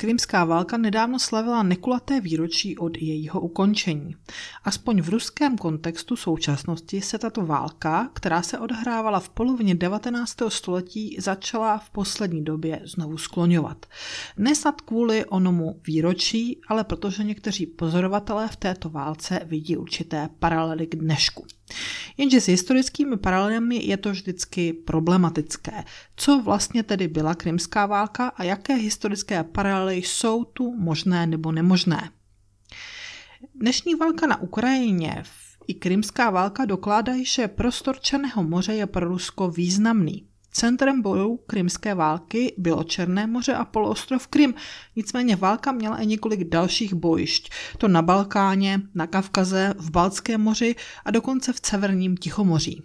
Krymská válka nedávno slavila nekulaté výročí od jejího ukončení. Aspoň v ruském kontextu současnosti se tato válka, která se odhrávala v polovině 19. století, začala v poslední době znovu skloňovat. Nesnad kvůli onomu výročí, ale protože někteří pozorovatelé v této válce vidí určité paralely k dnešku. Jenže s historickými paralelami je to vždycky problematické. Co vlastně tedy byla krymská válka a jaké historické paralely jsou tu možné nebo nemožné? Dnešní válka na Ukrajině i krymská válka dokládají, že prostor Černého moře je pro Rusko významný. Centrem bojů krymské války bylo Černé moře a poloostrov Krym, nicméně válka měla i několik dalších bojišť. To na Balkáně, na Kavkaze, v Baltském moři a dokonce v Severním Tichomoří.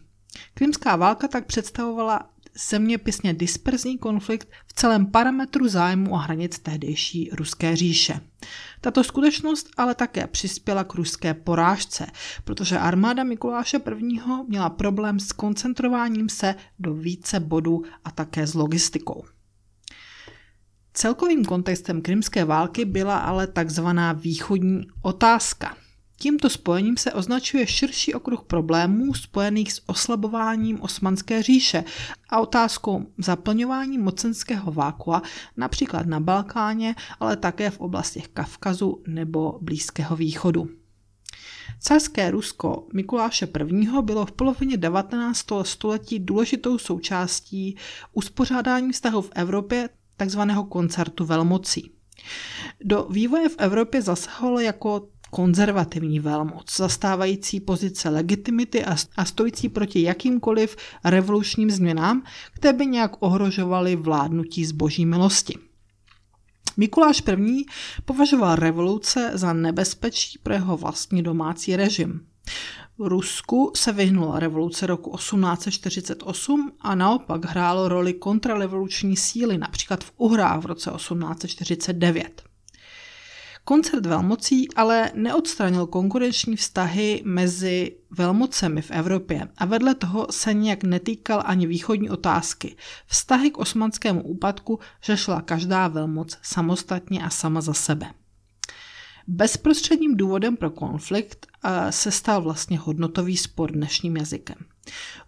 Krymská válka tak představovala zeměpisně disperzní konflikt v celém parametru zájmu a hranic tehdejší ruské říše. Tato skutečnost ale také přispěla k ruské porážce, protože armáda Mikuláše I. měla problém s koncentrováním se do více bodů a také s logistikou. Celkovým kontextem krymské války byla ale takzvaná východní otázka – Tímto spojením se označuje širší okruh problémů spojených s oslabováním Osmanské říše a otázkou zaplňování mocenského vákua například na Balkáně, ale také v oblastech Kavkazu nebo Blízkého východu. Carské Rusko Mikuláše I. bylo v polovině 19. století důležitou součástí uspořádání vztahu v Evropě takzvaného koncertu velmocí. Do vývoje v Evropě zasahovalo jako konzervativní velmoc, zastávající pozice legitimity a stojící proti jakýmkoliv revolučním změnám, které by nějak ohrožovaly vládnutí zboží milosti. Mikuláš I. považoval revoluce za nebezpečí pro jeho vlastní domácí režim. V Rusku se vyhnula revoluce roku 1848 a naopak hrálo roli kontrarevoluční síly, například v Uhrách v roce 1849. Koncert velmocí ale neodstranil konkurenční vztahy mezi velmocemi v Evropě a vedle toho se nijak netýkal ani východní otázky. Vztahy k osmanskému úpadku řešila každá velmoc samostatně a sama za sebe. Bezprostředním důvodem pro konflikt eh, se stal vlastně hodnotový spor dnešním jazykem.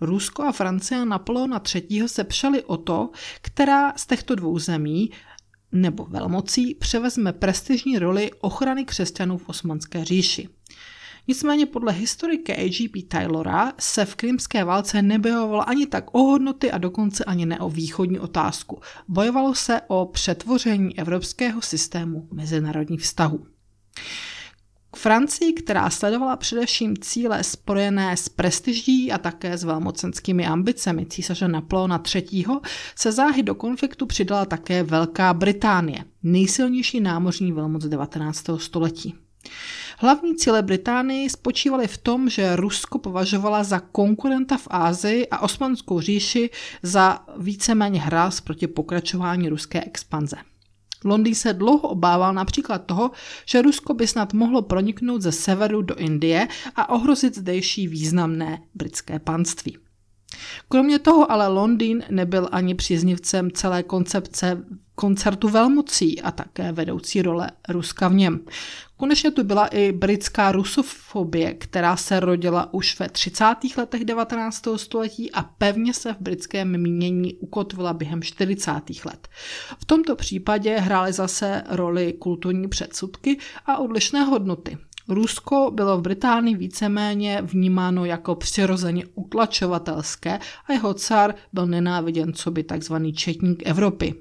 Rusko a Francie a Napoleona III. se přeli o to, která z těchto dvou zemí nebo velmocí převezme prestižní roli ochrany křesťanů v osmanské říši. Nicméně podle historika A.G.P. Taylora se v krymské válce nebojovalo ani tak o hodnoty a dokonce ani ne o východní otázku. Bojovalo se o přetvoření evropského systému mezinárodních vztahů. Francii, která sledovala především cíle spojené s prestiží a také s velmocenskými ambicemi císaře Napoleona III., se záhy do konfliktu přidala také Velká Británie, nejsilnější námořní velmoc 19. století. Hlavní cíle Británii spočívaly v tom, že Rusko považovala za konkurenta v Ázii a Osmanskou říši za víceméně hráz proti pokračování ruské expanze. Londýn se dlouho obával například toho, že Rusko by snad mohlo proniknout ze severu do Indie a ohrozit zdejší významné britské panství. Kromě toho ale Londýn nebyl ani příznivcem celé koncepce koncertu velmocí a také vedoucí role Ruska v něm. Konečně tu byla i britská rusofobie, která se rodila už ve 30. letech 19. století a pevně se v britském mínění ukotvila během 40. let. V tomto případě hrály zase roli kulturní předsudky a odlišné hodnoty. Rusko bylo v Británii víceméně vnímáno jako přirozeně utlačovatelské a jeho car byl nenáviděn co by takzvaný četník Evropy.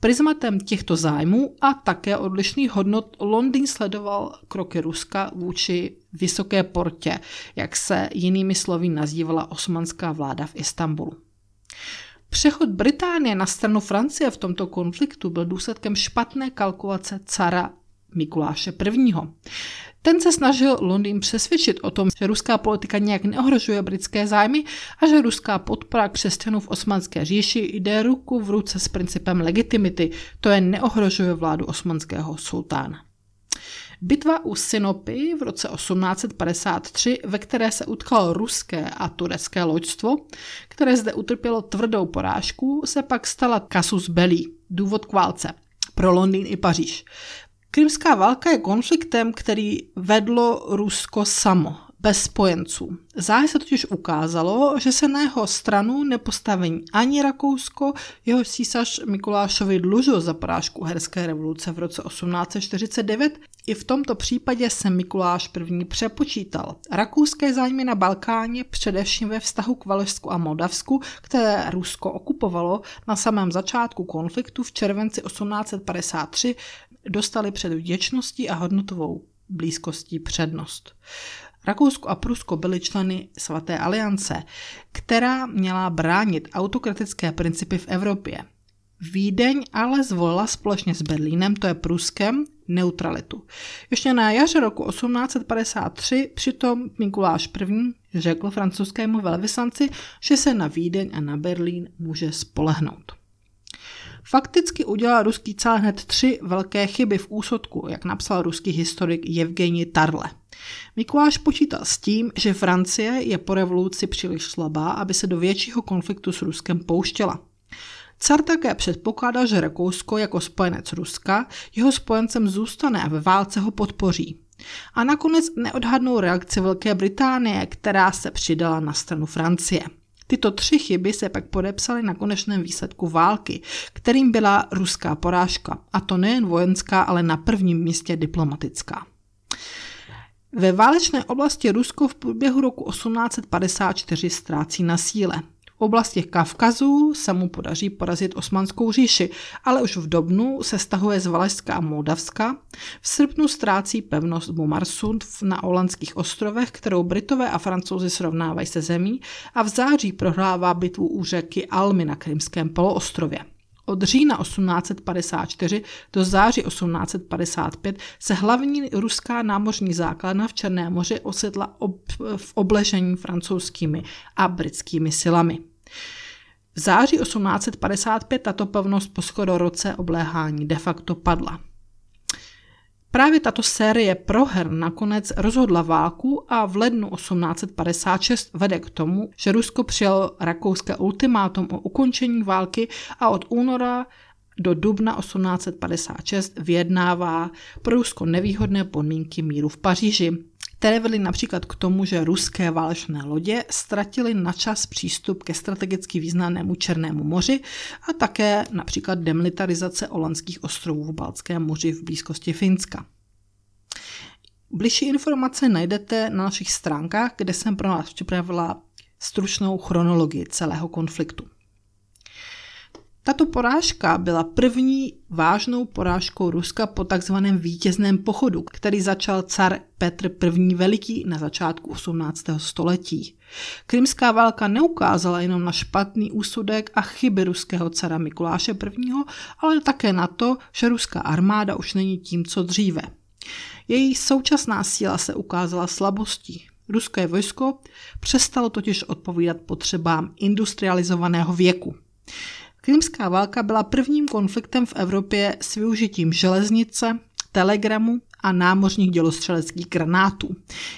Prismatem těchto zájmů a také odlišných hodnot Londýn sledoval kroky Ruska vůči Vysoké portě, jak se jinými slovy nazývala osmanská vláda v Istanbulu. Přechod Británie na stranu Francie v tomto konfliktu byl důsledkem špatné kalkulace cara Mikuláše I. Ten se snažil Londýn přesvědčit o tom, že ruská politika nějak neohrožuje britské zájmy a že ruská podpora křesťanů v osmanské říši jde ruku v ruce s principem legitimity, to je neohrožuje vládu osmanského sultána. Bitva u Sinopy v roce 1853, ve které se utkalo ruské a turecké loďstvo, které zde utrpělo tvrdou porážku, se pak stala casus belli, důvod k válce – pro Londýn i Paříž. Krymská válka je konfliktem, který vedlo Rusko samo bez spojenců. Záhy se totiž ukázalo, že se na jeho stranu nepostaví ani Rakousko, jeho císař Mikulášovi dlužil za porážku herské revoluce v roce 1849. I v tomto případě se Mikuláš I. přepočítal. Rakouské zájmy na Balkáně, především ve vztahu k Valešsku a Moldavsku, které Rusko okupovalo na samém začátku konfliktu v červenci 1853, dostali před vděčností a hodnotovou blízkostí přednost. Rakousko a Prusko byly členy svaté aliance, která měla bránit autokratické principy v Evropě. Vídeň ale zvolila společně s Berlínem, to je Pruskem, neutralitu. Ještě na jaře roku 1853 přitom Mikuláš I. řekl francouzskému velvyslanci, že se na Vídeň a na Berlín může spolehnout. Fakticky udělal ruský cár hned tři velké chyby v úsudku, jak napsal ruský historik Evgeni Tarle. Mikuláš počítal s tím, že Francie je po revoluci příliš slabá, aby se do většího konfliktu s Ruskem pouštěla. Car také předpokládal, že Rakousko jako spojenec Ruska jeho spojencem zůstane a ve válce ho podpoří. A nakonec neodhadnou reakci Velké Británie, která se přidala na stranu Francie. Tyto tři chyby se pak podepsaly na konečném výsledku války, kterým byla ruská porážka, a to nejen vojenská, ale na prvním místě diplomatická. Ve válečné oblasti Rusko v průběhu roku 1854 ztrácí na síle. V oblasti Kavkazu se mu podaří porazit osmanskou říši, ale už v Dobnu se stahuje z Valašska a Moldavska. V srpnu ztrácí pevnost Bumarsund na Olandských ostrovech, kterou Britové a Francouzi srovnávají se zemí a v září prohrává bitvu u řeky Almy na Krymském poloostrově. Od října 1854 do září 1855 se hlavní ruská námořní základna v Černém moři osedla ob, v obležení francouzskými a britskými silami. V září 1855 tato pevnost po skoro roce obléhání de facto padla. Právě tato série proher nakonec rozhodla válku a v lednu 1856 vede k tomu, že Rusko přijalo rakouské ultimátum o ukončení války a od února do dubna 1856 vyjednává pro Rusko nevýhodné podmínky míru v Paříži které vedly například k tomu, že ruské válečné lodě ztratily na čas přístup ke strategicky významnému Černému moři a také například demilitarizace olandských ostrovů v Balckém moři v blízkosti Finska. Bližší informace najdete na našich stránkách, kde jsem pro vás připravila stručnou chronologii celého konfliktu. Tato porážka byla první vážnou porážkou Ruska po takzvaném vítězném pochodu, který začal car Petr I. Veliký na začátku 18. století. Krymská válka neukázala jenom na špatný úsudek a chyby ruského cara Mikuláše I., ale také na to, že ruská armáda už není tím, co dříve. Její současná síla se ukázala slabostí. Ruské vojsko přestalo totiž odpovídat potřebám industrializovaného věku. Krymská válka byla prvním konfliktem v Evropě s využitím železnice, telegramu a námořních dělostřeleckých granátů.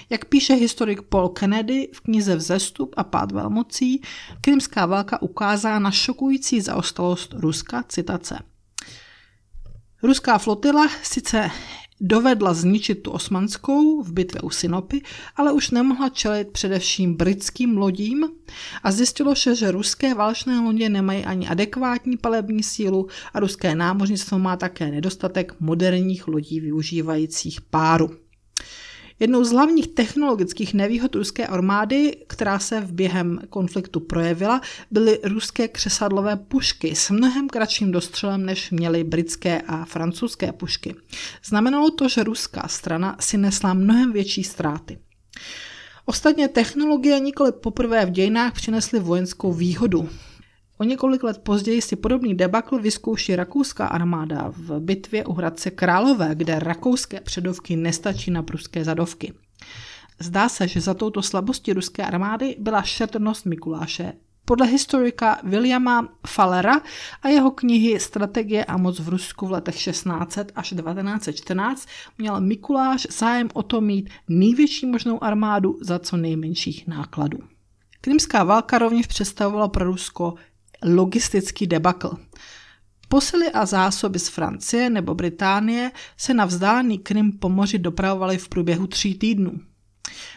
Jak píše historik Paul Kennedy v knize Vzestup a pád velmocí, krymská válka ukázala na šokující zaostalost Ruska, citace. Ruská flotila sice dovedla zničit tu osmanskou v bitvě u Sinopy, ale už nemohla čelit především britským lodím a zjistilo se, že ruské válečné lodě nemají ani adekvátní palební sílu a ruské námořnictvo má také nedostatek moderních lodí využívajících páru. Jednou z hlavních technologických nevýhod ruské armády, která se v během konfliktu projevila, byly ruské křesadlové pušky s mnohem kratším dostřelem, než měly britské a francouzské pušky. Znamenalo to, že ruská strana si nesla mnohem větší ztráty. Ostatně technologie nikoli poprvé v dějinách přinesly vojenskou výhodu. O několik let později si podobný debakl vyzkouší rakouská armáda v bitvě u Hradce Králové, kde rakouské předovky nestačí na pruské zadovky. Zdá se, že za touto slabostí ruské armády byla šetrnost Mikuláše. Podle historika Williama Fallera a jeho knihy Strategie a moc v Rusku v letech 1600 až 1914 měl Mikuláš zájem o to mít největší možnou armádu za co nejmenších nákladů. Krymská válka rovněž představovala pro Rusko logistický debakl. Posily a zásoby z Francie nebo Británie se na vzdálený Krym po moři dopravovaly v průběhu tří týdnů.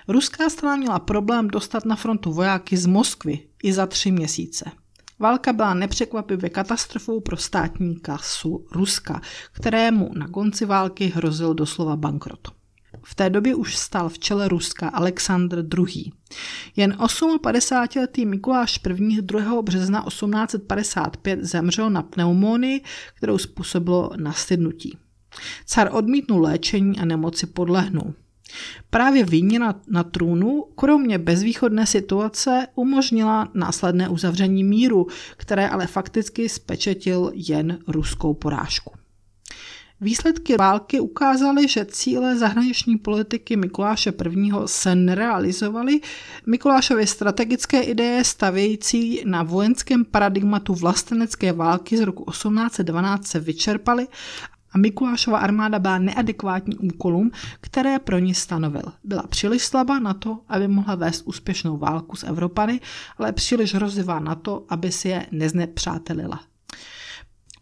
Ruská strana měla problém dostat na frontu vojáky z Moskvy i za tři měsíce. Válka byla nepřekvapivě katastrofou pro státní kasu Ruska, kterému na konci války hrozil doslova bankrot. V té době už stal v čele Ruska Alexandr II. Jen 58-letý Mikuláš I. 2. března 1855 zemřel na pneumonii, kterou způsobilo nastydnutí. Car odmítnul léčení a nemoci podlehnul. Právě výměna na trůnu, kromě bezvýchodné situace, umožnila následné uzavření míru, které ale fakticky spečetil jen ruskou porážku. Výsledky války ukázaly, že cíle zahraniční politiky Mikuláše I. se nerealizovaly. Mikulášovy strategické ideje stavějící na vojenském paradigmatu vlastenecké války z roku 1812 se vyčerpaly a Mikulášova armáda byla neadekvátní úkolům, které pro ní stanovil. Byla příliš slabá na to, aby mohla vést úspěšnou válku s Evropany, ale příliš hrozivá na to, aby si je neznepřátelila.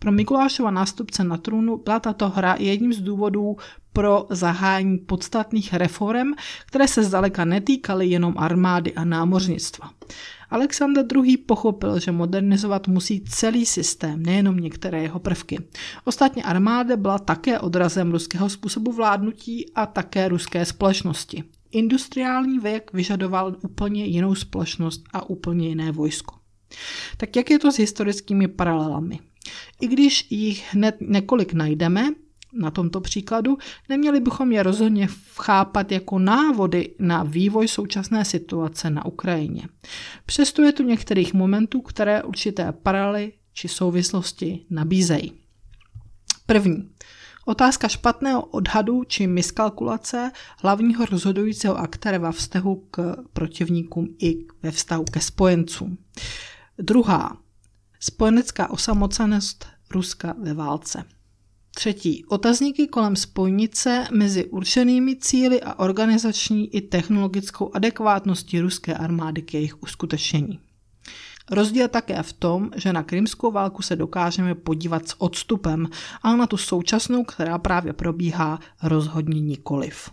Pro Mikulášova nástupce na trůnu byla tato hra jedním z důvodů pro zahájení podstatných reform, které se zdaleka netýkaly jenom armády a námořnictva. Alexander II. pochopil, že modernizovat musí celý systém, nejenom některé jeho prvky. Ostatně armáda byla také odrazem ruského způsobu vládnutí a také ruské společnosti. Industriální věk vyžadoval úplně jinou společnost a úplně jiné vojsko. Tak jak je to s historickými paralelami? I když jich hned několik najdeme, na tomto příkladu, neměli bychom je rozhodně chápat jako návody na vývoj současné situace na Ukrajině. Přesto je tu některých momentů, které určité paralely či souvislosti nabízejí. První. Otázka špatného odhadu či miskalkulace hlavního rozhodujícího aktéra ve vztahu k protivníkům i ve vztahu ke spojencům. Druhá. Spojenecká osamocenost Ruska ve válce. Třetí. Otazníky kolem spojnice mezi určenými cíly a organizační i technologickou adekvátností ruské armády k jejich uskutečnění. Rozdíl také v tom, že na krymskou válku se dokážeme podívat s odstupem, ale na tu současnou, která právě probíhá, rozhodně nikoliv.